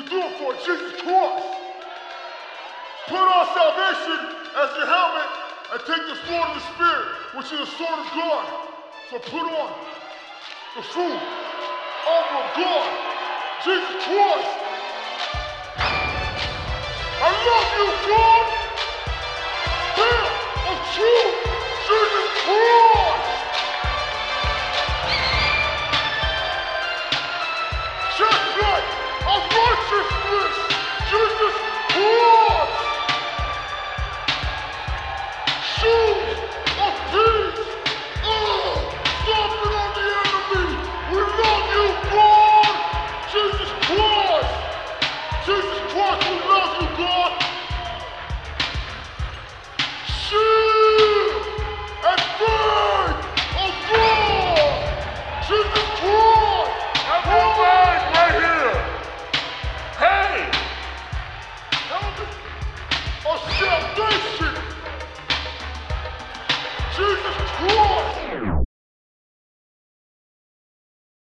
for Jesus Christ. Put on salvation as your helmet and take the sword of the Spirit, which is the sword of God. So put on the full armor of God, Jesus Christ. I love you, God. Hell of truth, Jesus Christ. Chestnut of righteousness, of salvation. Jesus Christ.